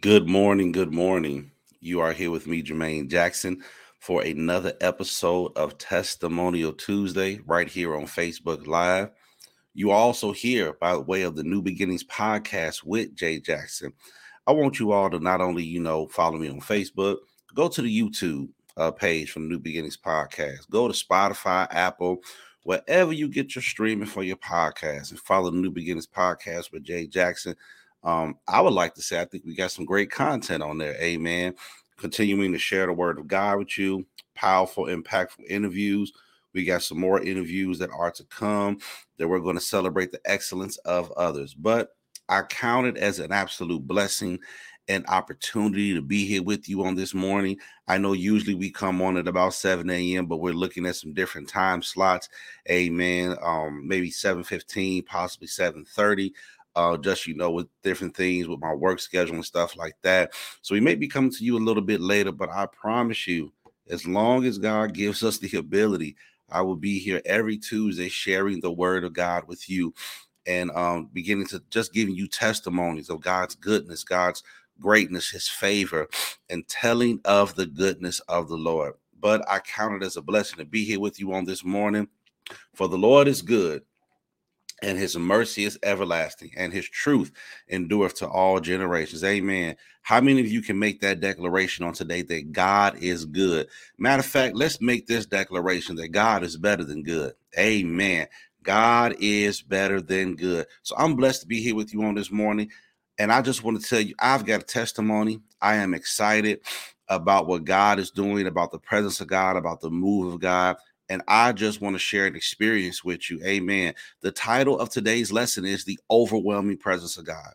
Good morning. Good morning. You are here with me, Jermaine Jackson, for another episode of Testimonial Tuesday right here on Facebook Live. You are also here by way of the New Beginnings podcast with Jay Jackson. I want you all to not only, you know, follow me on Facebook, go to the YouTube uh, page from the New Beginnings podcast, go to Spotify, Apple, wherever you get your streaming for your podcast, and follow the New Beginnings podcast with Jay Jackson. Um, I would like to say I think we got some great content on there. Amen. Continuing to share the word of God with you, powerful, impactful interviews. We got some more interviews that are to come that we're going to celebrate the excellence of others. But I count it as an absolute blessing and opportunity to be here with you on this morning. I know usually we come on at about 7 a.m., but we're looking at some different time slots. Amen. Um, maybe 7:15, possibly 7:30 uh, just you know, with different things with my work schedule and stuff like that. So we may be coming to you a little bit later, but I promise you, as long as God gives us the ability, I will be here every Tuesday sharing the word of God with you and um, beginning to just giving you testimonies of God's goodness, God's greatness, his favor, and telling of the goodness of the Lord. But I count it as a blessing to be here with you on this morning. For the Lord is good and his mercy is everlasting, and his truth endureth to all generations. Amen. How many of you can make that declaration on today that God is good? Matter of fact, let's make this declaration that God is better than good. Amen. God is better than good. So I'm blessed to be here with you on this morning. And I just want to tell you, I've got a testimony. I am excited about what God is doing, about the presence of God, about the move of God. And I just want to share an experience with you. Amen. The title of today's lesson is The Overwhelming Presence of God.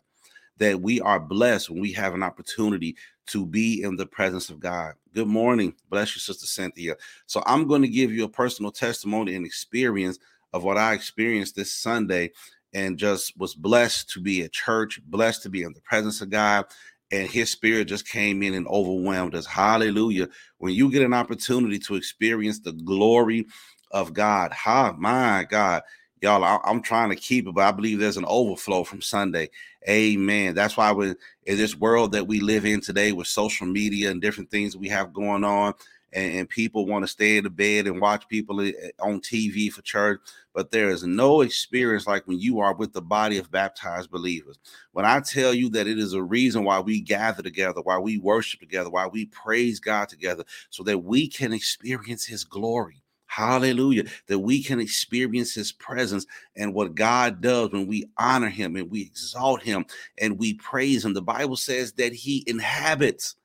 That we are blessed when we have an opportunity to be in the presence of God. Good morning. Bless you, Sister Cynthia. So, I'm going to give you a personal testimony and experience of what I experienced this Sunday and just was blessed to be at church, blessed to be in the presence of God, and his spirit just came in and overwhelmed us. Hallelujah. When you get an opportunity to experience the glory of God, ha, my God, y'all, I, am trying to keep it, but I believe there's an overflow from Sunday. Amen. That's why we in this world that we live in today with social media and different things we have going on, and, and people want to stay in the bed and watch people eh, on TV for church. But there is no experience like when you are with the body of baptized believers. When I tell you that it is a reason why we gather together, why we worship together, why we praise God together, so that we can experience His glory. Hallelujah. That we can experience his presence and what God does when we honor him and we exalt him and we praise him. The Bible says that he inhabits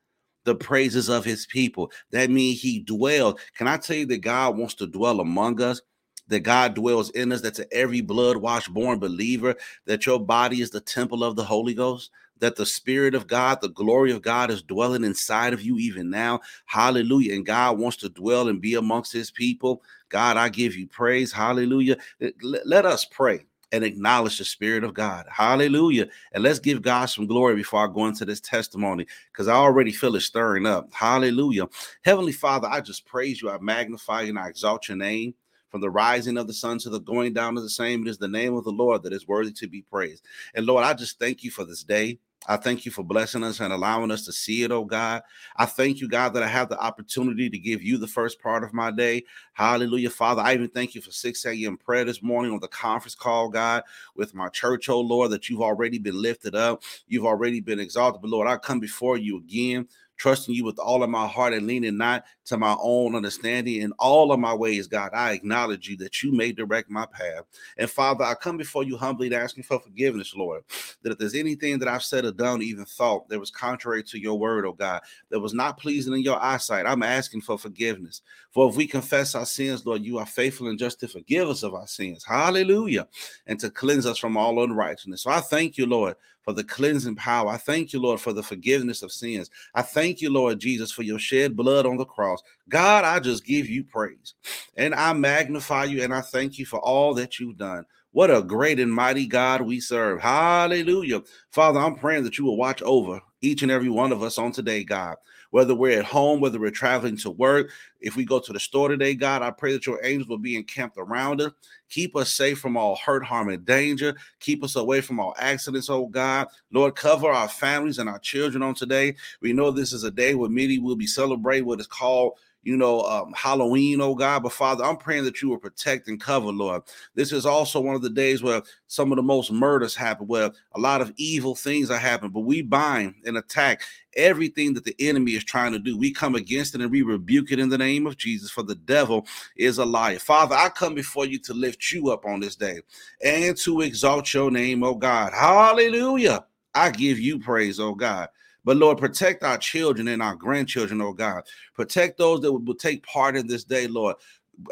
the praises of his people. That means he dwells. Can I tell you that God wants to dwell among us? That God dwells in us, that to every blood washed born believer, that your body is the temple of the Holy Ghost, that the Spirit of God, the glory of God is dwelling inside of you even now. Hallelujah. And God wants to dwell and be amongst his people. God, I give you praise. Hallelujah. Let us pray and acknowledge the Spirit of God. Hallelujah. And let's give God some glory before I go into this testimony because I already feel it stirring up. Hallelujah. Heavenly Father, I just praise you. I magnify and I exalt your name. From the rising of the sun to the going down of the same, it is the name of the Lord that is worthy to be praised. And Lord, I just thank you for this day. I thank you for blessing us and allowing us to see it, oh God. I thank you, God, that I have the opportunity to give you the first part of my day. Hallelujah, Father. I even thank you for 6 a.m. prayer this morning on the conference call, God, with my church, oh Lord, that you've already been lifted up. You've already been exalted. But Lord, I come before you again trusting you with all of my heart and leaning not to my own understanding in all of my ways, God. I acknowledge you that you may direct my path. And Father, I come before you humbly to ask you for forgiveness, Lord, that if there's anything that I've said or done, or even thought that was contrary to your word, oh God, that was not pleasing in your eyesight, I'm asking for forgiveness. For if we confess our sins, Lord, you are faithful and just to forgive us of our sins. Hallelujah. And to cleanse us from all unrighteousness. So I thank you, Lord, for the cleansing power. I thank you, Lord, for the forgiveness of sins. I thank you, Lord Jesus, for your shed blood on the cross. God, I just give you praise and I magnify you and I thank you for all that you've done. What a great and mighty God we serve. Hallelujah. Father, I'm praying that you will watch over each and every one of us on today, God whether we're at home, whether we're traveling to work, if we go to the store today, God, I pray that your angels will be encamped around us. Keep us safe from all hurt, harm, and danger. Keep us away from all accidents, oh God. Lord, cover our families and our children on today. We know this is a day where many will be celebrating what is called you know, um, Halloween, oh God. But Father, I'm praying that you will protect and cover, Lord. This is also one of the days where some of the most murders happen, where a lot of evil things are happening. But we bind and attack everything that the enemy is trying to do. We come against it and we rebuke it in the name of Jesus, for the devil is a liar. Father, I come before you to lift you up on this day and to exalt your name, oh God. Hallelujah. I give you praise, oh God. But Lord, protect our children and our grandchildren, oh God. Protect those that will take part in this day, Lord.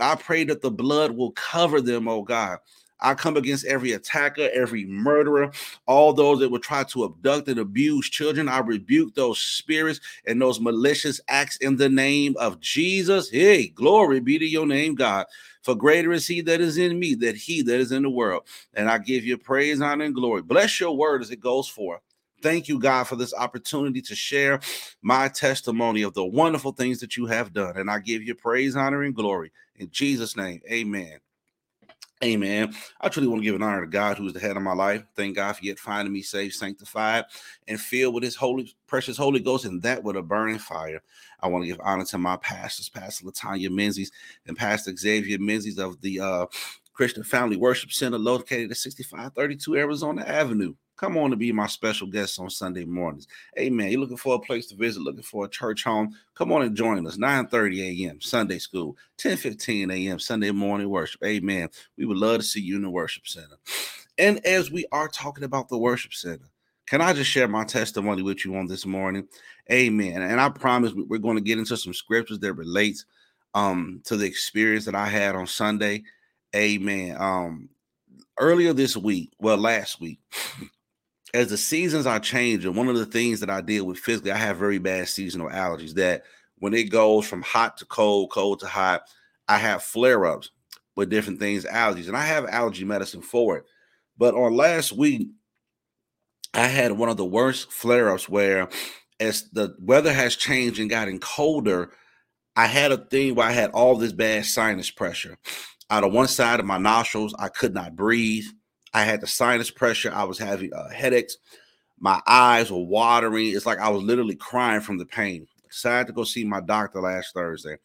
I pray that the blood will cover them, oh God. I come against every attacker, every murderer, all those that would try to abduct and abuse children. I rebuke those spirits and those malicious acts in the name of Jesus. Hey, glory be to your name, God. For greater is he that is in me than he that is in the world. And I give you praise, honor, and glory. Bless your word as it goes forth. Thank you, God, for this opportunity to share my testimony of the wonderful things that you have done. And I give you praise, honor, and glory. In Jesus' name, amen. Amen. I truly want to give an honor to God who is the head of my life. Thank God for yet finding me safe, sanctified, and filled with his holy, precious Holy Ghost, and that with a burning fire. I want to give honor to my pastors, Pastor Latanya Menzies and Pastor Xavier Menzies of the uh, Christian Family Worship Center located at 6532 Arizona Avenue. Come on to be my special guest on Sunday mornings. Hey man, you're looking for a place to visit, looking for a church home? Come on and join us. 9:30 a.m. Sunday school, 10:15 a.m. Sunday morning worship. Amen. We would love to see you in the worship center. And as we are talking about the worship center, can I just share my testimony with you on this morning? Amen. And I promise we're going to get into some scriptures that relates um, to the experience that I had on Sunday. Amen. Um, earlier this week, well, last week, as the seasons are changing, one of the things that I deal with physically, I have very bad seasonal allergies that when it goes from hot to cold, cold to hot, I have flare ups with different things, allergies, and I have allergy medicine for it. But on last week, I had one of the worst flare ups where, as the weather has changed and gotten colder, I had a thing where I had all this bad sinus pressure. Out of one side of my nostrils, I could not breathe. I had the sinus pressure. I was having uh, headaches. My eyes were watering. It's like I was literally crying from the pain. So I decided to go see my doctor last Thursday.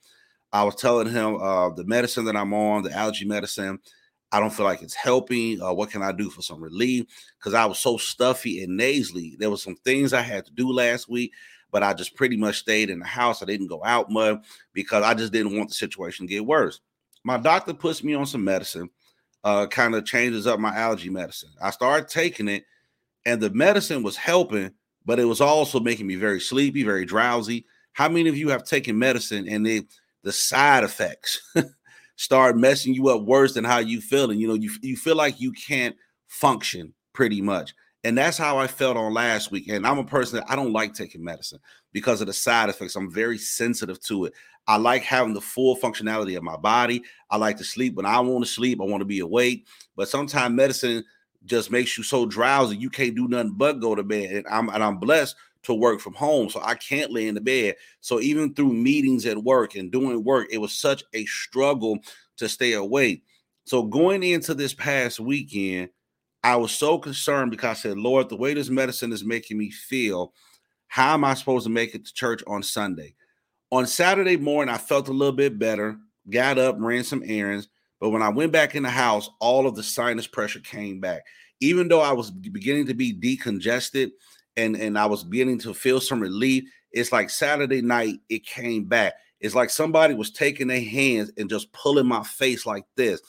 I was telling him uh, the medicine that I'm on, the allergy medicine, I don't feel like it's helping. Uh, what can I do for some relief? Because I was so stuffy and nasally. There was some things I had to do last week, but I just pretty much stayed in the house. I didn't go out much because I just didn't want the situation to get worse. My doctor puts me on some medicine uh, kind of changes up my allergy medicine. I started taking it, and the medicine was helping, but it was also making me very sleepy, very drowsy. How many of you have taken medicine and they, the side effects start messing you up worse than how you feel? And you know, you, you feel like you can't function pretty much. And that's how I felt on last week. And I'm a person that I don't like taking medicine because of the side effects. I'm very sensitive to it. I like having the full functionality of my body. I like to sleep when I want to sleep. I want to be awake. But sometimes medicine just makes you so drowsy you can't do nothing but go to bed. And I'm and I'm blessed to work from home, so I can't lay in the bed. So even through meetings at work and doing work, it was such a struggle to stay awake. So going into this past weekend, I was so concerned because I said, Lord, the way this medicine is making me feel, how am I supposed to make it to church on Sunday? On Saturday morning, I felt a little bit better, got up, ran some errands. But when I went back in the house, all of the sinus pressure came back. Even though I was beginning to be decongested and, and I was beginning to feel some relief, it's like Saturday night, it came back. It's like somebody was taking their hands and just pulling my face like this.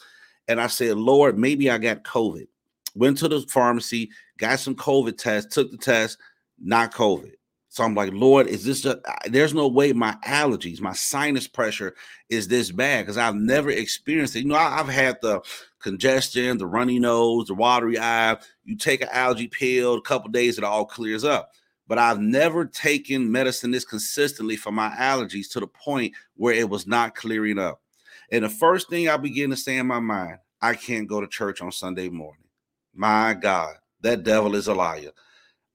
And I said, Lord, maybe I got COVID went to the pharmacy, got some COVID tests, took the test, not COVID. So I'm like, Lord, is this just, there's no way my allergies, my sinus pressure is this bad because I've never experienced it. You know, I, have had the congestion, the runny nose, the watery eye. You take an allergy pill, a couple days, it all clears up. But I've never taken medicine this consistently for my allergies to the point where it was not clearing up. And the first thing I begin to say in my mind, I can't go to church on Sunday morning. My God, that devil is a liar.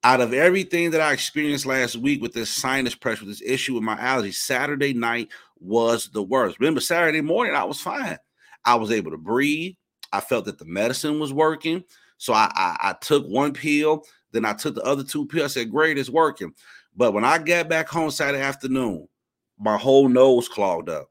Out of everything that I experienced last week with this sinus pressure, this issue with my allergies, Saturday night was the worst. Remember, Saturday morning, I was fine. I was able to breathe. I felt that the medicine was working. So I, I, I took one pill, then I took the other two pills. I said, Great, it's working. But when I got back home Saturday afternoon, my whole nose clogged up,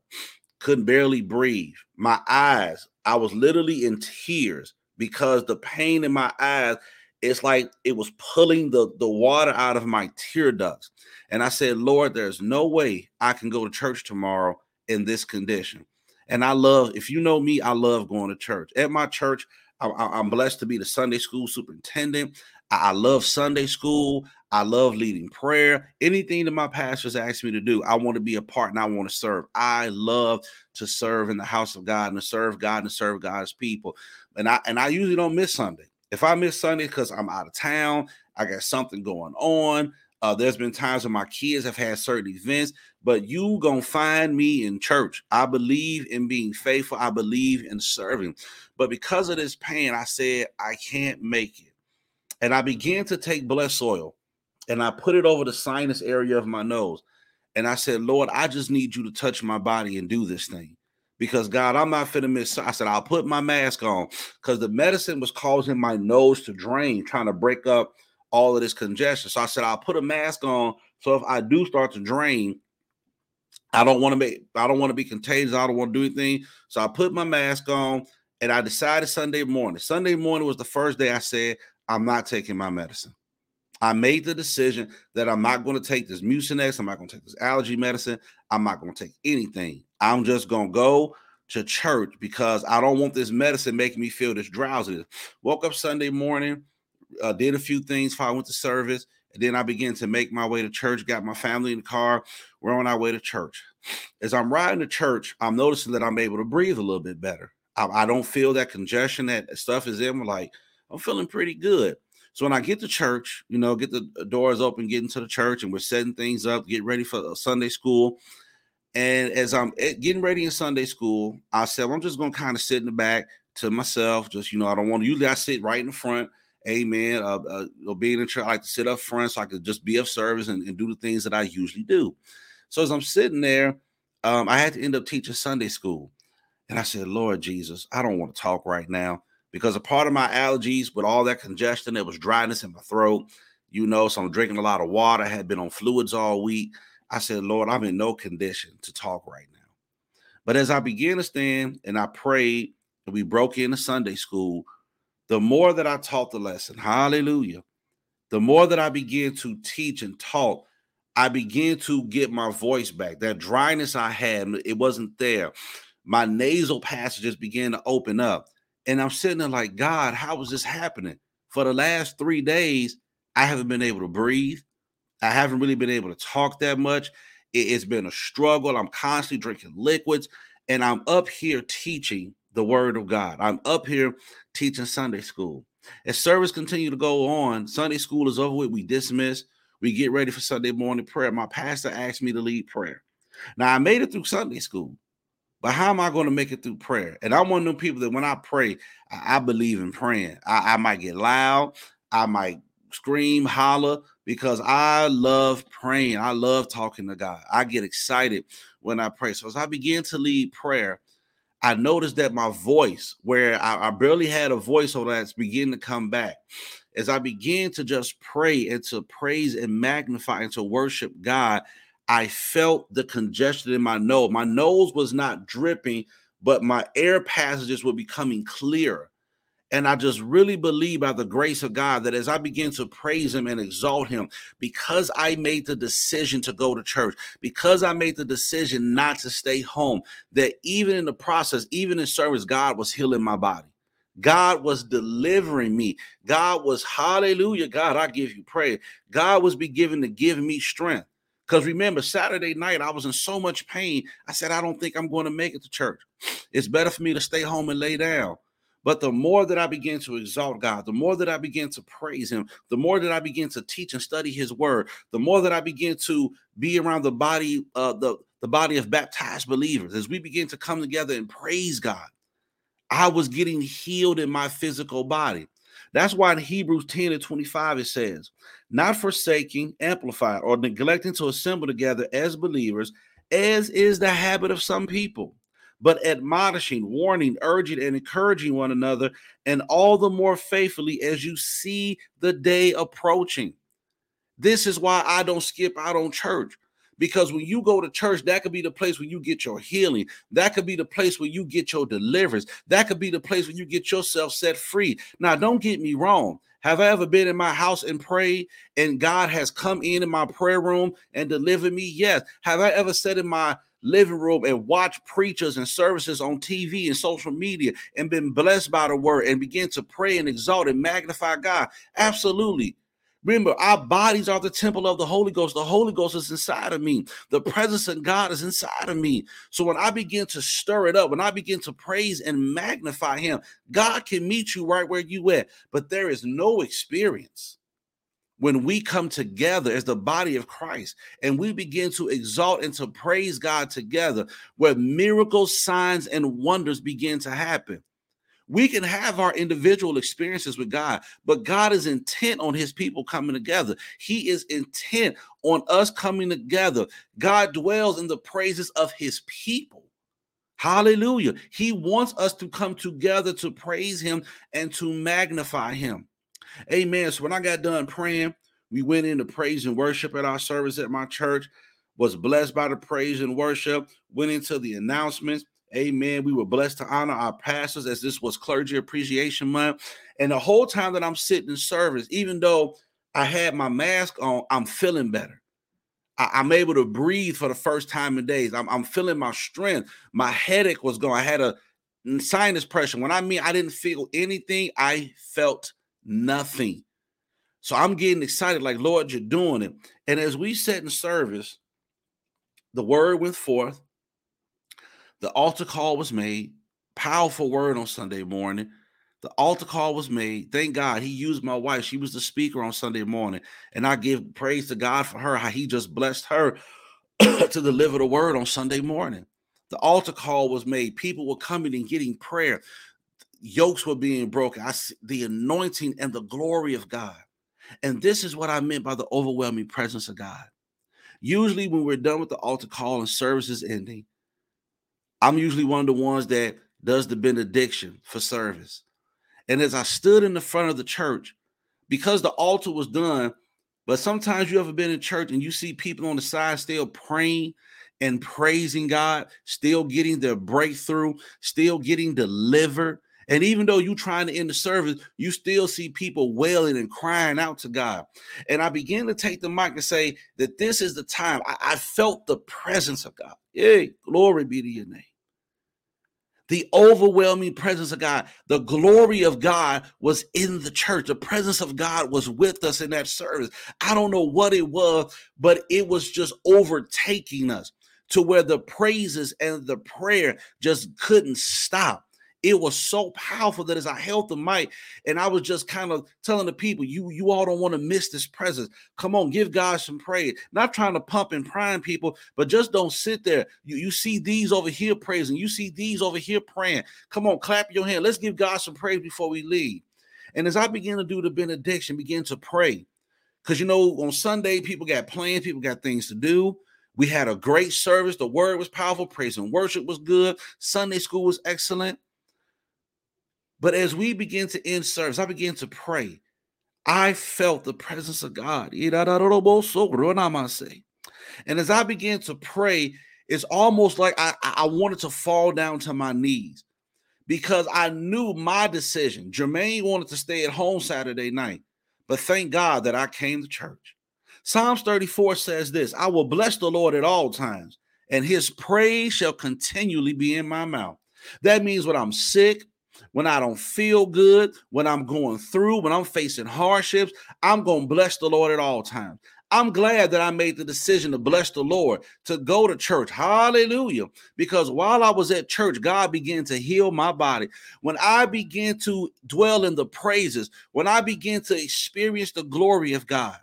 couldn't barely breathe. My eyes, I was literally in tears because the pain in my eyes, it's like it was pulling the, the water out of my tear ducts. And I said, Lord, there's no way I can go to church tomorrow in this condition. And I love, if you know me, I love going to church. At my church, I, am blessed to be the Sunday school superintendent. I, I love Sunday school. I love leading prayer. Anything that my pastors ask me to do, I want to be a part and I want to serve. I love to serve in the house of God and to serve God and to serve God's people. And I and I usually don't miss Sunday. If I miss Sunday because I'm out of town, I got something going on. Uh, there's been times when my kids have had certain events, but you gonna find me in church. I believe in being faithful. I believe in serving. But because of this pain, I said I can't make it. And I began to take blessed oil and I put it over the sinus area of my nose. And I said, Lord, I just need you to touch my body and do this thing. Because God, I'm not to miss. I said, I'll put my mask on because the medicine was causing my nose to drain, trying to break up all of this congestion. So I said, I'll put a mask on. So if I do start to drain, I don't want to make I don't want to be contagious. I don't want to do anything. So I put my mask on and I decided Sunday morning. Sunday morning was the first day I said, I'm not taking my medicine. I made the decision that I'm not going to take this Mucinex. I'm not going to take this allergy medicine. I'm not going to take anything. I'm just going to go to church because I don't want this medicine making me feel this drowsiness. Woke up Sunday morning, uh, did a few things before I went to service, and then I began to make my way to church. Got my family in the car. We're on our way to church. As I'm riding to church, I'm noticing that I'm able to breathe a little bit better. I, I don't feel that congestion that stuff is in. Like I'm feeling pretty good. So when I get to church, you know, get the doors open, get into the church, and we're setting things up, get ready for Sunday school. And as I'm eh, getting ready in Sunday school, I said, well, I'm just gonna kind of sit in the back to myself. Just you know, I don't want to. Usually, I sit right in the front. Amen. Uh, uh, being in church, I like to sit up front so I could just be of service and, and do the things that I usually do. So as I'm sitting there, um, I had to end up teaching Sunday school. And I said, Lord Jesus, I don't want to talk right now because a part of my allergies with all that congestion, there was dryness in my throat, you know, so I'm drinking a lot of water, I had been on fluids all week. I said, Lord, I'm in no condition to talk right now. But as I began to stand and I prayed and we broke into Sunday school, the more that I taught the lesson, hallelujah, the more that I began to teach and talk, I began to get my voice back. That dryness I had, it wasn't there my nasal passages began to open up. And I'm sitting there like, God, how is this happening? For the last three days, I haven't been able to breathe. I haven't really been able to talk that much. It's been a struggle. I'm constantly drinking liquids, and I'm up here teaching the word of God. I'm up here teaching Sunday school. As service continue to go on, Sunday school is over with. We dismiss. We get ready for Sunday morning prayer. My pastor asked me to lead prayer. Now I made it through Sunday school. But how am I going to make it through prayer? And I'm one of them people that when I pray, I, I believe in praying. I, I might get loud, I might scream, holler, because I love praying. I love talking to God. I get excited when I pray. So as I begin to lead prayer, I noticed that my voice, where I, I barely had a voice on that's beginning to come back. As I began to just pray and to praise and magnify and to worship God, I felt the congestion in my nose. My nose was not dripping, but my air passages were becoming clearer. And I just really believe by the grace of God that as I begin to praise Him and exalt Him, because I made the decision to go to church, because I made the decision not to stay home, that even in the process, even in service, God was healing my body. God was delivering me. God was, hallelujah, God, I give you praise. God was beginning to give me strength. Because remember, Saturday night, I was in so much pain. I said, I don't think I'm going to make it to church. It's better for me to stay home and lay down. But the more that I begin to exalt God, the more that I begin to praise Him, the more that I begin to teach and study His Word, the more that I begin to be around the body, uh, the, the body of baptized believers, as we begin to come together and praise God, I was getting healed in my physical body. That's why in Hebrews 10 and 25 it says, not forsaking, amplified, or neglecting to assemble together as believers, as is the habit of some people, but admonishing, warning, urging, and encouraging one another, and all the more faithfully as you see the day approaching. This is why I don't skip out on church. Because when you go to church, that could be the place where you get your healing. That could be the place where you get your deliverance. That could be the place where you get yourself set free. Now, don't get me wrong. Have I ever been in my house and prayed and God has come in in my prayer room and delivered me? Yes. Have I ever sat in my living room and watched preachers and services on TV and social media and been blessed by the word and begin to pray and exalt and magnify God? Absolutely. Remember, our bodies are the temple of the Holy Ghost. The Holy Ghost is inside of me. The presence of God is inside of me. So when I begin to stir it up, when I begin to praise and magnify Him, God can meet you right where you at. But there is no experience when we come together as the body of Christ and we begin to exalt and to praise God together, where miracles, signs, and wonders begin to happen. We can have our individual experiences with God, but God is intent on his people coming together. He is intent on us coming together. God dwells in the praises of his people. Hallelujah. He wants us to come together to praise him and to magnify him. Amen. So when I got done praying, we went into praise and worship at our service at my church, was blessed by the praise and worship, went into the announcements Amen. We were blessed to honor our pastors as this was Clergy Appreciation Month. And the whole time that I'm sitting in service, even though I had my mask on, I'm feeling better. I, am able to breathe for the first time in days. I'm, I'm feeling my strength. My headache was gone. I had a mm, sinus pressure. When I mean I didn't feel anything, I felt nothing. So I'm getting excited, like, Lord, you're doing it. And as we sat in service, the word went forth. The altar call was made. Powerful word on Sunday morning. The altar call was made. Thank God he used my wife. She was the speaker on Sunday morning. And I give praise to God for her, how he just blessed her to deliver the word on Sunday morning. The altar call was made. People were coming and getting prayer. Yokes were being broken. I see the anointing and the glory of God. And this is what I meant by the overwhelming presence of God. Usually, when we're done with the altar call and services ending, I'm usually one of the ones that does the benediction for service. And as I stood in the front of the church, because the altar was done, but sometimes you ever been in church and you see people on the side still praying and praising God, still getting their breakthrough, still getting delivered. And even though you're trying to end the service, you still see people wailing and crying out to God. And I began to take the mic and say that this is the time I, I felt the presence of God. Hey, glory be to your name. The overwhelming presence of God, the glory of God was in the church. The presence of God was with us in that service. I don't know what it was, but it was just overtaking us to where the praises and the prayer just couldn't stop. It was so powerful that as I held the mic and I was just kind of telling the people, you you all don't want to miss this presence. Come on, give God some praise. Not trying to pump and prime people, but just don't sit there. You, you see these over here praising, you see these over here praying. Come on, clap your hand. Let's give God some praise before we leave. And as I begin to do the benediction, begin to pray. Because you know, on Sunday, people got plans, people got things to do. We had a great service. The word was powerful. Praise and worship was good. Sunday school was excellent. But as we begin to end service, I began to pray. I felt the presence of God. And as I began to pray, it's almost like I, I wanted to fall down to my knees because I knew my decision. Jermaine wanted to stay at home Saturday night, but thank God that I came to church. Psalms 34 says this I will bless the Lord at all times, and his praise shall continually be in my mouth. That means when I'm sick, when I don't feel good, when I'm going through, when I'm facing hardships, I'm going to bless the Lord at all times. I'm glad that I made the decision to bless the Lord, to go to church. Hallelujah. Because while I was at church, God began to heal my body. When I began to dwell in the praises, when I began to experience the glory of God,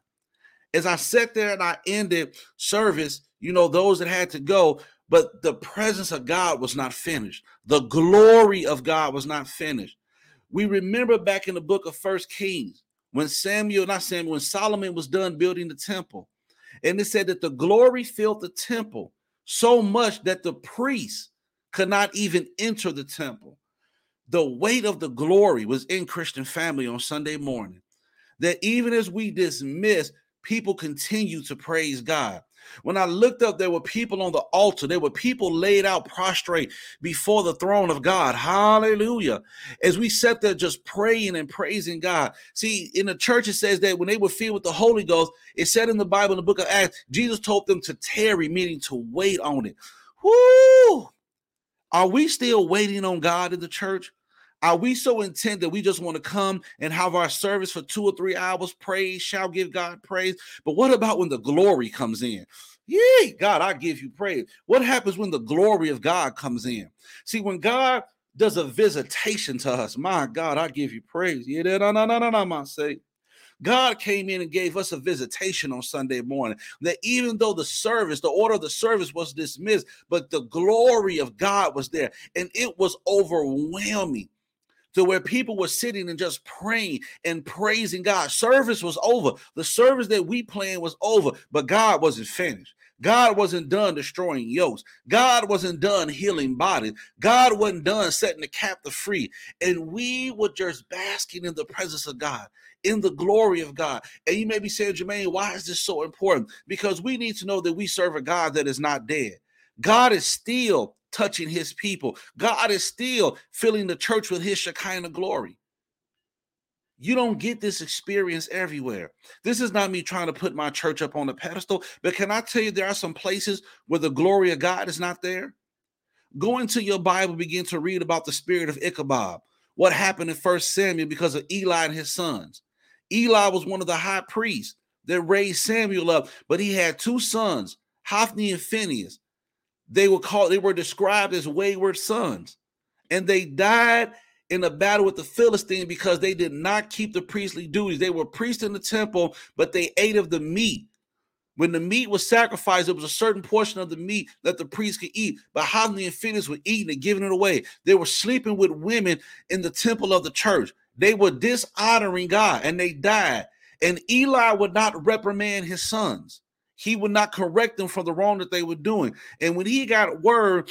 as I sat there and I ended service, you know, those that had to go, but the presence of God was not finished. The glory of God was not finished. We remember back in the book of First Kings when Samuel, not Samuel, when Solomon was done building the temple, and it said that the glory filled the temple so much that the priests could not even enter the temple. The weight of the glory was in Christian family on Sunday morning. That even as we dismiss, people continue to praise God. When I looked up, there were people on the altar. There were people laid out prostrate before the throne of God. Hallelujah. As we sat there just praying and praising God. See, in the church, it says that when they were filled with the Holy Ghost, it said in the Bible, in the book of Acts, Jesus told them to tarry, meaning to wait on it. Whoo! Are we still waiting on God in the church? Are we so intent that we just want to come and have our service for two or three hours, praise, shall give God praise? But what about when the glory comes in? Yay, God, I give you praise. What happens when the glory of God comes in? See, when God does a visitation to us, my God, I give you praise. Yeah, no, no, no, no, no, I say. God came in and gave us a visitation on Sunday morning. That even though the service, the order of the service was dismissed, but the glory of God was there and it was overwhelming to where people were sitting and just praying and praising God. Service was over. The service that we planned was over, but God wasn't finished. God wasn't done destroying yokes. God wasn't done healing bodies. God wasn't done setting the captive free. And we were just basking in the presence of God, in the glory of God. And you may be saying, Jermaine, why is this so important? Because we need to know that we serve a God that is not dead. God is still touching his people. God is still filling the church with his Shekinah glory. You don't get this experience everywhere. This is not me trying to put my church up on a pedestal, but can I tell you there are some places where the glory of God is not there? Go into your Bible, begin to read about the spirit of Ichabod. What happened in First Samuel because of Eli and his sons? Eli was one of the high priests that raised Samuel up, but he had two sons, Hophni and Phineas they were called they were described as wayward sons and they died in a battle with the Philistine because they did not keep the priestly duties. They were priests in the temple, but they ate of the meat. When the meat was sacrificed, it was a certain portion of the meat that the priest could eat. But Hophni and Phinehas were eating and giving it away. They were sleeping with women in the temple of the church. They were dishonoring God and they died. And Eli would not reprimand his sons he would not correct them for the wrong that they were doing. And when he got word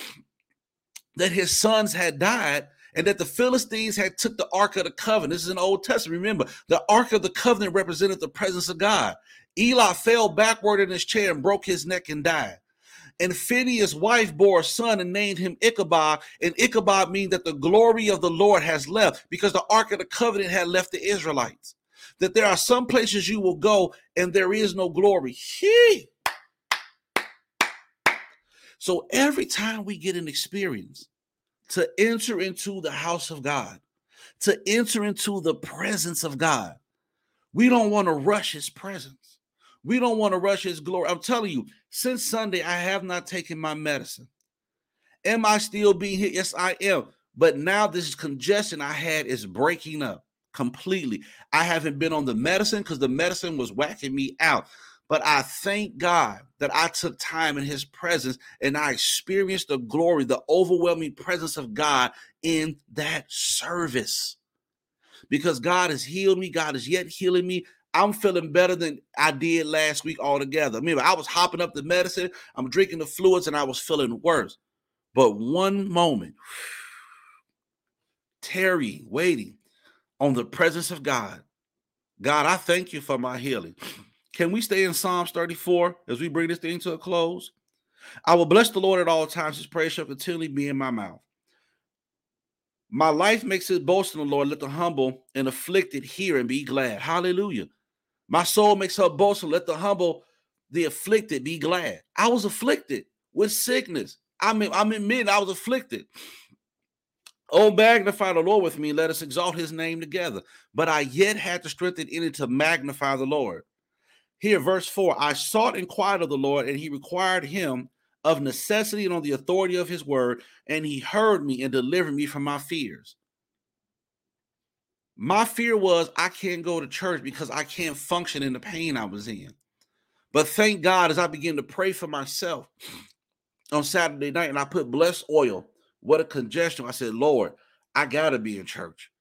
that his sons had died, and that the Philistines had took the Ark of the Covenant. This is an Old Testament. Remember, the Ark of the Covenant represented the presence of God. Eli fell backward in his chair and broke his neck and died. And Phineas' wife bore a son and named him Ichabod. And Ichabod means that the glory of the Lord has left because the Ark of the Covenant had left the Israelites that there are some places you will go and there is no glory. He. So every time we get an experience to enter into the house of God, to enter into the presence of God, we don't want to rush his presence. We don't want to rush his glory. I'm telling you, since Sunday, I have not taken my medicine. Am I still being here? Yes, I am. But now this congestion I had is breaking up completely. I haven't been on the medicine because the medicine was whacking me out. But I thank God that I took time in his presence and I experienced the glory, the overwhelming presence of God in that service. Because God has healed me, God is yet healing me. I'm feeling better than I did last week altogether. Remember, I was hopping up the medicine, I'm drinking the fluids, and I was feeling worse. But one moment, tarry waiting, on the presence of God. God, I thank you for my healing. Can we stay in Psalms 34 as we bring this thing to a close? I will bless the Lord at all times. His praise shall continually be in my mouth. My life makes it boast in the Lord. Let the humble and afflicted hear and be glad. Hallelujah. My soul makes her boast. Let the humble, the afflicted be glad. I was afflicted with sickness. I mean, I'm admitting I was afflicted. Oh, magnify the Lord with me. Let us exalt his name together. But I yet had the strength in it to magnify the Lord. Here, verse 4 I sought and inquired of the Lord, and he required him of necessity and on the authority of his word, and he heard me and delivered me from my fears. My fear was I can't go to church because I can't function in the pain I was in. But thank God as I began to pray for myself on Saturday night and I put blessed oil. What a congestion. I said, Lord, I gotta be in church.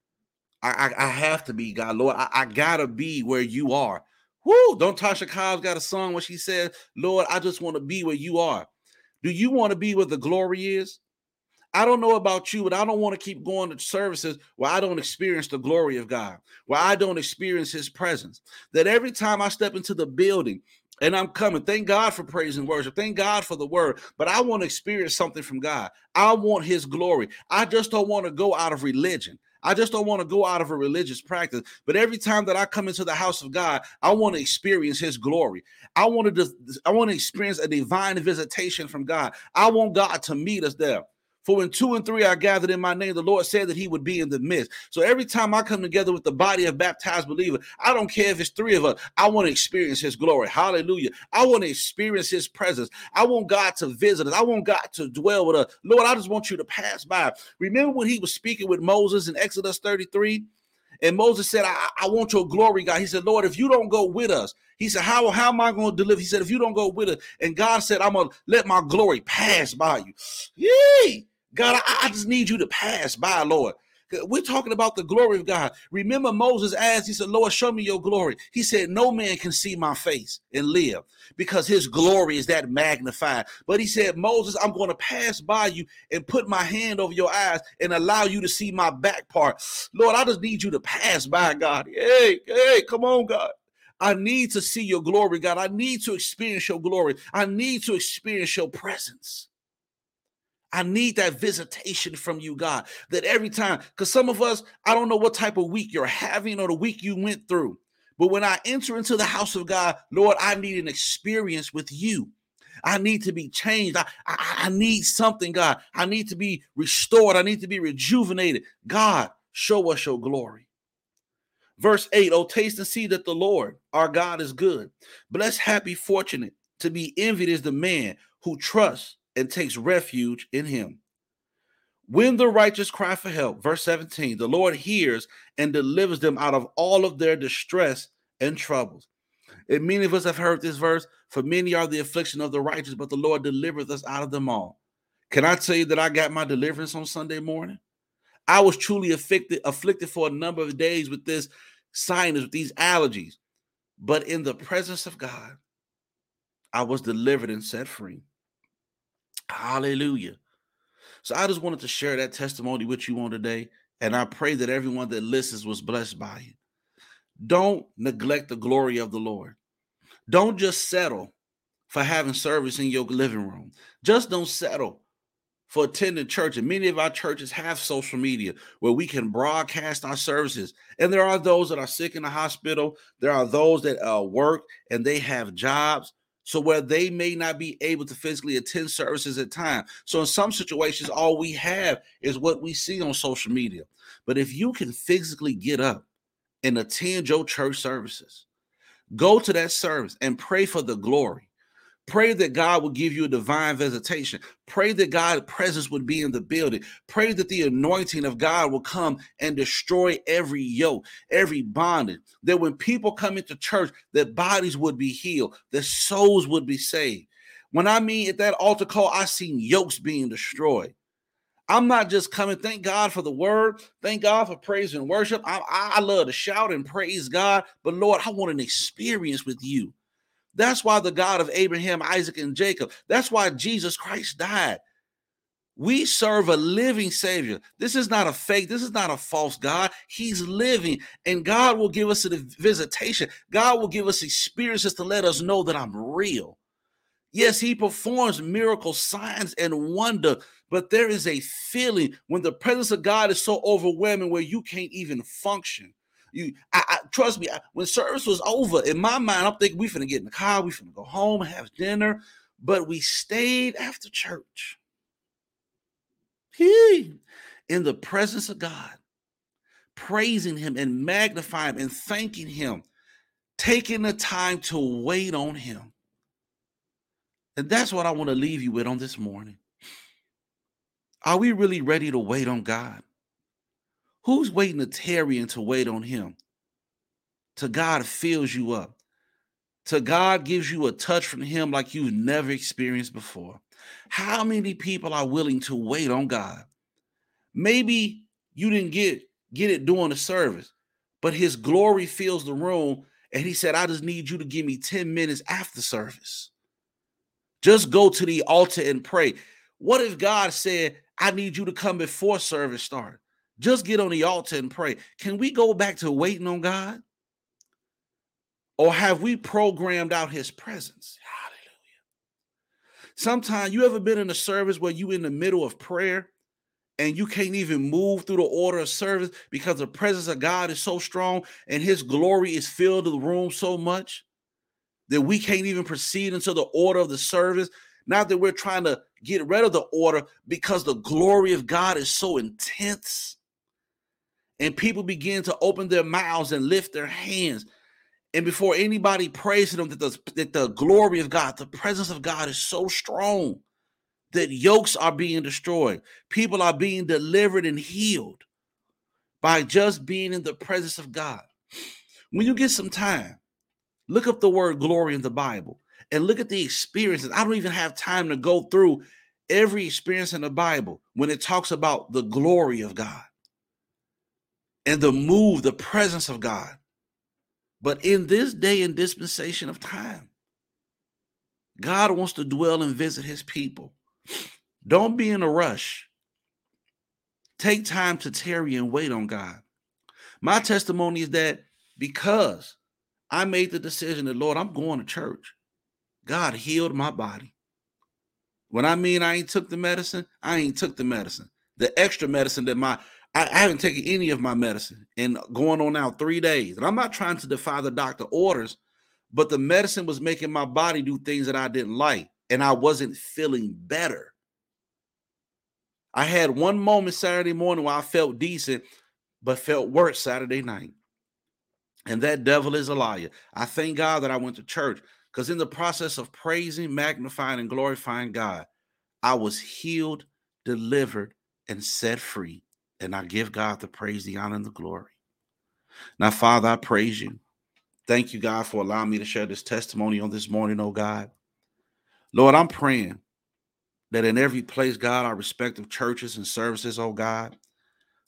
I, I, I have to be, God, Lord. I, I, gotta be where you are. Whoo! Don't Tasha Cobbs got a song where she said, Lord, I just want to be where you are. Do you want to be where the glory is? I don't know about you, but I don't want to keep going to services where I don't experience the glory of God, where I don't experience his presence. That every time I step into the building, and I'm coming. Thank God for praise and worship. Thank God for the word. But I want to experience something from God. I want his glory. I just don't want to go out of religion. I just don't want to go out of a religious practice. But every time that I come into the house of God, I want to experience his glory. I want to I want to experience a divine visitation from God. I want God to meet us there. For when two and three are gathered in my name, the Lord said that he would be in the midst. So every time I come together with the body of baptized believers, I don't care if it's three of us, I want to experience his glory. Hallelujah. I want to experience his presence. I want God to visit us. I want God to dwell with us. Lord, I just want you to pass by. Remember when he was speaking with Moses in Exodus 33? And Moses said, I, I want your glory, God. He said, Lord, if you don't go with us, he said, How, how am I going to deliver? He said, If you don't go with us, and God said, I'm going to let my glory pass by you. Yay! God, I, I just need you to pass by, Lord. We're talking about the glory of God. Remember, Moses asked, He said, Lord, show me your glory. He said, No man can see my face and live because his glory is that magnified. But he said, Moses, I'm going to pass by you and put my hand over your eyes and allow you to see my back part. Lord, I just need you to pass by, God. Hey, hey, come on, God. I need to see your glory, God. I need to experience your glory. I need to experience your presence. I need that visitation from you, God. That every time, because some of us, I don't know what type of week you're having or the week you went through. But when I enter into the house of God, Lord, I need an experience with you. I need to be changed. I, I, I need something, God. I need to be restored. I need to be rejuvenated. God, show us your glory. Verse 8 Oh, taste and see that the Lord our God is good. Blessed, happy, fortunate. To be envied is the man who trusts and takes refuge in him. When the righteous cry for help, verse 17, the Lord hears and delivers them out of all of their distress and troubles. And many of us have heard this verse for many are the affliction of the righteous, but the Lord delivereth us out of them all. Can I tell you that I got my deliverance on Sunday morning? I was truly afflicted, afflicted for a number of days with this sinus, with these allergies. But in the presence of God, I was delivered and set free. Hallelujah. So I just wanted to share that testimony with you on today. And I pray that everyone that listens was blessed by it. Don't neglect the glory of the Lord. Don't just settle for having service in your living room. Just don't settle for attending church. And many of our churches have social media where we can broadcast our services. And there are those that are sick in the hospital. There are those that uh, work and they have jobs. So where they may not be able to physically attend services at time. So in some situations, all we have is what we see on social media. But if you can physically get up and attend your church services, go to that service and pray for the glory. Pray that God will give you a divine visitation. Pray that God's presence would be in the building. Pray that the anointing of God will come and destroy every yoke, every bondage. That when people come into church, that bodies would be healed, that souls would be saved. When I mean at that altar call, I seen yokes being destroyed. I'm not just coming. Thank God for the word. Thank God for praise and worship. I, I love to shout and praise God. But Lord, I want an experience with you. That's why the God of Abraham, Isaac, and Jacob, that's why Jesus Christ died. We serve a living Savior. This is not a fake, this is not a false God. He's living, and God will give us a visitation. God will give us experiences to let us know that I'm real. Yes, He performs miracle signs and wonder, but there is a feeling when the presence of God is so overwhelming where you can't even function. You, I, I trust me. I, when service was over, in my mind, I'm thinking we finna get in the car, we finna go home, have dinner, but we stayed after church. He, in the presence of God, praising Him and magnifying Him and thanking Him, taking the time to wait on Him. And that's what I want to leave you with on this morning. Are we really ready to wait on God? Who's waiting to tarry and to wait on him? To God fills you up. To God gives you a touch from him like you've never experienced before. How many people are willing to wait on God? Maybe you didn't get get it during the service, but his glory fills the room and he said, I just need you to give me 10 minutes after service. Just go to the altar and pray. What if God said, I need you to come before service started? Just get on the altar and pray. Can we go back to waiting on God? Or have we programmed out his presence? Hallelujah. Sometimes you ever been in a service where you in the middle of prayer and you can't even move through the order of service because the presence of God is so strong and his glory is filled to the room so much that we can't even proceed into the order of the service. Not that we're trying to get rid of the order because the glory of God is so intense. And people begin to open their mouths and lift their hands and before anybody prays to them, that the, that the glory of God, the presence of God is so strong that yokes are being destroyed. People are being delivered and healed by just being in the presence of God. When you get some time, look up the word glory in the Bible and look at the experiences. I don't even have time to go through every experience in the Bible when it talks about the glory of God and the move, the presence of God. But in this day and dispensation of time, God wants to dwell and visit his people. Don't be in a rush. Take time to tarry and wait on God. My testimony is that because I made the decision that, Lord, I'm going to church, God healed my body. When I mean I ain't took the medicine, I ain't took the medicine. The extra medicine that my I, I haven't taken any of my medicine and going on now three days. And I'm not trying to defy the doctor orders, but the medicine was making my body do things that I didn't like, and I wasn't feeling better. I had one moment Saturday morning where I felt decent, but felt worse Saturday night. And that devil is a liar. I thank God that I went to church because in the process of praising, magnifying, and glorifying God, I was healed, delivered, and set free. And I give God the praise, the honor, and the glory. Now, Father, I praise you. Thank you, God, for allowing me to share this testimony on this morning, oh God. Lord, I'm praying that in every place, God, our respective churches and services, oh God,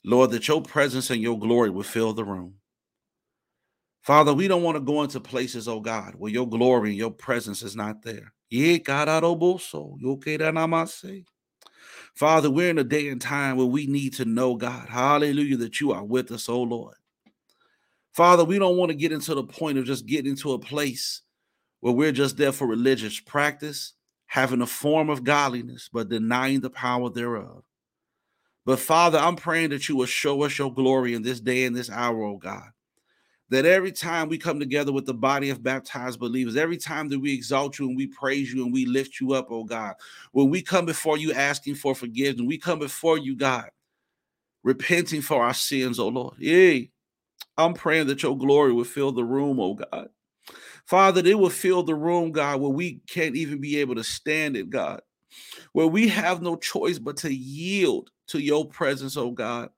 Lord, that your presence and your glory will fill the room. Father, we don't want to go into places, oh God, where your glory and your presence is not there. Father, we're in a day and time where we need to know, God, hallelujah, that you are with us, oh Lord. Father, we don't want to get into the point of just getting into a place where we're just there for religious practice, having a form of godliness, but denying the power thereof. But Father, I'm praying that you will show us your glory in this day and this hour, oh God that every time we come together with the body of baptized believers, every time that we exalt you and we praise you and we lift you up, oh God, when we come before you asking for forgiveness, we come before you, God, repenting for our sins, oh Lord. Yay. I'm praying that your glory will fill the room, oh God. Father, it will fill the room, God, where we can't even be able to stand it, God, where we have no choice but to yield to your presence, oh God.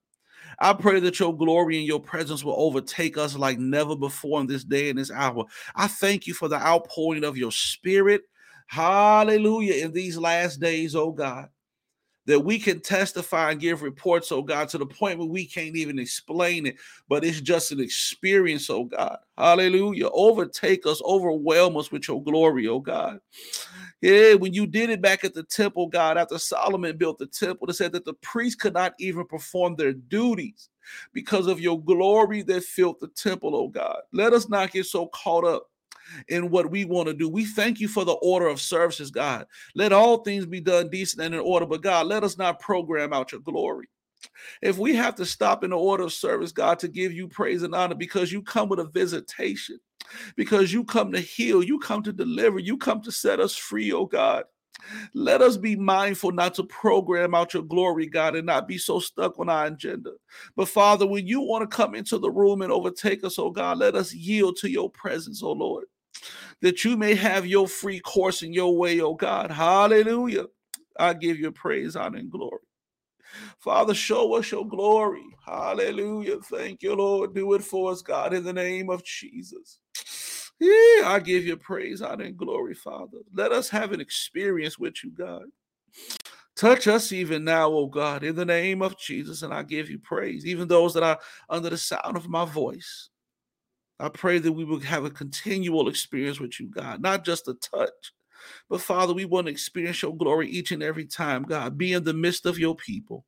I pray that your glory and your presence will overtake us like never before in this day and this hour. I thank you for the outpouring of your spirit. Hallelujah. In these last days, oh God that we can testify and give reports, oh God, to the point where we can't even explain it, but it's just an experience, oh God. Hallelujah. Overtake us, overwhelm us with your glory, oh God. Yeah, when you did it back at the temple, oh God, after Solomon built the temple, it said that the priests could not even perform their duties because of your glory that filled the temple, oh God. Let us not get so caught up in what we want to do. We thank you for the order of services, God. Let all things be done decent and in order, but God, let us not program out your glory. If we have to stop in the order of service, God, to give you praise and honor because you come with a visitation, because you come to heal, you come to deliver, you come to set us free, oh God. Let us be mindful not to program out your glory, God, and not be so stuck on our agenda. But Father, when you want to come into the room and overtake us, oh God, let us yield to your presence, oh Lord that you may have your free course in your way, oh God. Hallelujah. I give you praise, honor, and glory. Father, show us your glory. Hallelujah. Thank you, Lord. Do it for us, God, in the name of Jesus. Yeah, I give you praise, honor, and glory, Father. Let us have an experience with you, God. Touch us even now, oh God, in the name of Jesus, and I give you praise, even those that are under the sound of my voice. I pray that we will have a continual experience with you, God, not just a touch, but Father, we want to experience your glory each and every time, God. Be in the midst of your people.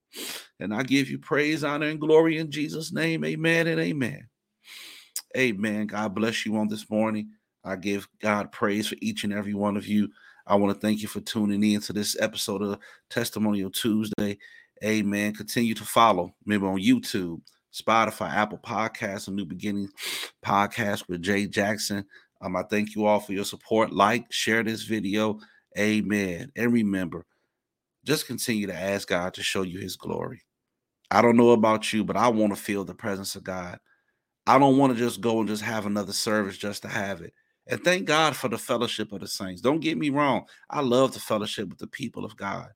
And I give you praise, honor, and glory in Jesus' name. Amen and amen. Amen. God bless you on this morning. I give God praise for each and every one of you. I want to thank you for tuning in to this episode of Testimonial Tuesday. Amen. Continue to follow. Remember on YouTube, Spotify, Apple Podcasts, A New Beginning podcast with Jay Jackson. Um, I thank you all for your support. Like, share this video. Amen. And remember, just continue to ask God to show you his glory. I don't know about you, but I want to feel the presence of God. I don't want to just go and just have another service just to have it. And thank God for the fellowship of the saints. Don't get me wrong. I love the fellowship with the people of God.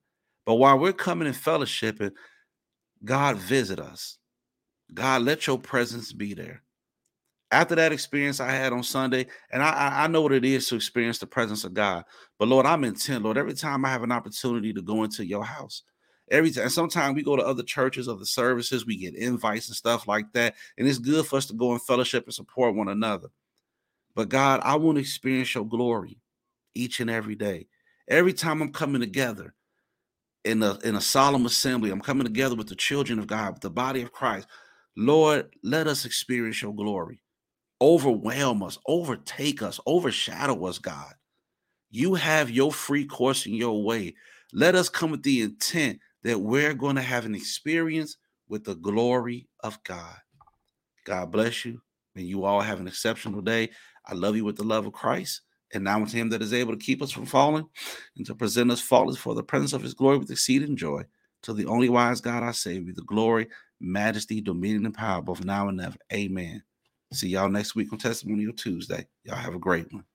But while we're coming in fellowship, God visit us. God, let your presence be there after that experience I had on Sunday, and I, I know what it is to experience the presence of God. But Lord, I'm intent, Lord, every time I have an opportunity to go into your house, every time, sometimes we go to other churches of the services, we get invites and stuff like that. And it's good for us to go in fellowship and support one another. But God, I want to experience your glory each and every day. Every time I'm coming together in a in a solemn assembly, I'm coming together with the children of God, the body of Christ. Lord, let us experience your glory overwhelm us, overtake us, overshadow us, God. You have your free course in your way. Let us come with the intent that we're going to have an experience with the glory of God. God bless you. and you all have an exceptional day. I love you with the love of Christ. And now unto him that is able to keep us from falling and to present us faultless for the presence of his glory with exceeding joy. To the only wise God I say, be the glory, majesty, dominion, and power, both now and ever. Amen. See y'all next week on Testimonial Tuesday. Y'all have a great one.